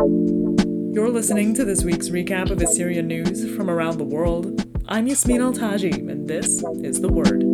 You're listening to this week's recap of Assyrian news from around the world. I'm Yasmin Al Taji, and this is The Word.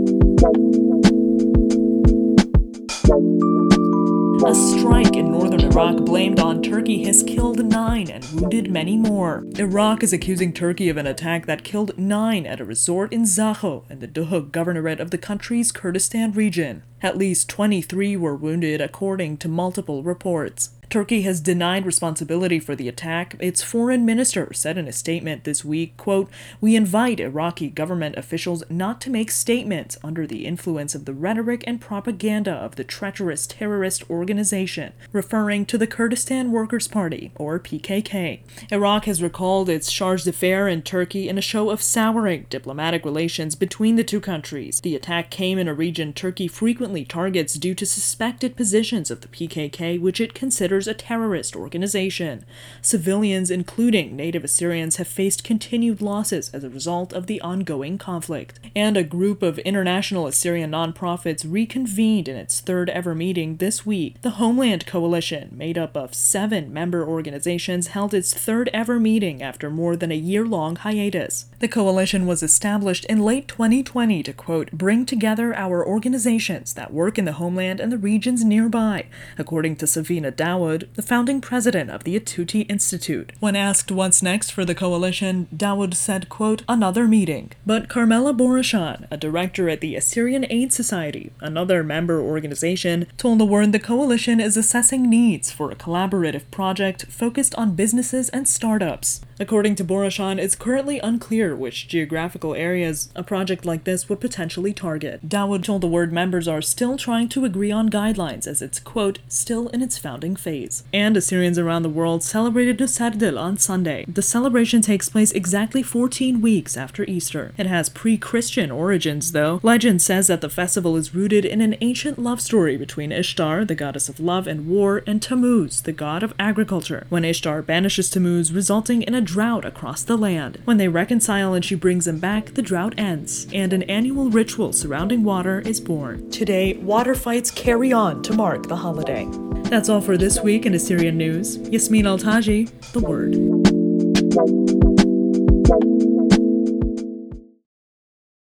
A strike in northern Iraq blamed on Turkey has killed nine and wounded many more. Iraq is accusing Turkey of an attack that killed nine at a resort in Zakho in the Duhok governorate of the country's Kurdistan region. At least 23 were wounded, according to multiple reports. Turkey has denied responsibility for the attack. Its foreign minister said in a statement this week, quote, "We invite Iraqi government officials not to make statements under the influence of the rhetoric and propaganda of the treacherous terrorist organization," referring to the Kurdistan Workers' Party or PKK. Iraq has recalled its charge d'affaires in Turkey in a show of souring diplomatic relations between the two countries. The attack came in a region Turkey frequently targets due to suspected positions of the PKK which it considers considers a terrorist organization. Civilians, including native Assyrians, have faced continued losses as a result of the ongoing conflict. And a group of international Assyrian nonprofits reconvened in its third ever meeting this week. The Homeland Coalition, made up of seven member organizations, held its third ever meeting after more than a year long hiatus. The coalition was established in late 2020 to, quote, bring together our organizations that work in the homeland and the regions nearby, according to Savina Dawood Dawood, the founding president of the Etuti Institute. When asked what's next for the coalition, Dawood said, quote, another meeting. But Carmela Borashan, a director at the Assyrian Aid Society, another member organization, told the Word the coalition is assessing needs for a collaborative project focused on businesses and startups. According to Borashan, it's currently unclear which geographical areas a project like this would potentially target. Dawood told the Word members are still trying to agree on guidelines as it's, quote, still in its founding phase. And Assyrians around the world celebrated Nusardel on Sunday. The celebration takes place exactly 14 weeks after Easter. It has pre Christian origins, though. Legend says that the festival is rooted in an ancient love story between Ishtar, the goddess of love and war, and Tammuz, the god of agriculture. When Ishtar banishes Tammuz, resulting in a drought across the land. When they reconcile and she brings him back, the drought ends, and an annual ritual surrounding water is born. Today, water fights carry on to mark the holiday. That's all for this week in Assyrian news. Yasmin Al Taji, The Word.